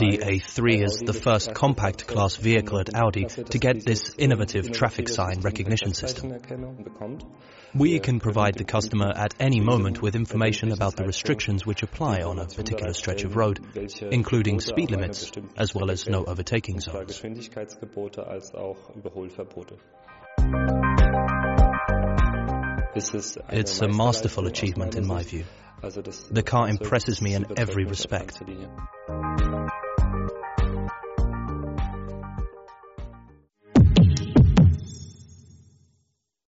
The A3 is the first compact class vehicle at Audi to get this innovative traffic sign recognition system. We can provide the customer at any moment with information about the restrictions which apply on a particular stretch of road, including speed limits, as well as no overtaking zones. It's a masterful achievement in my view. The car impresses me in every respect.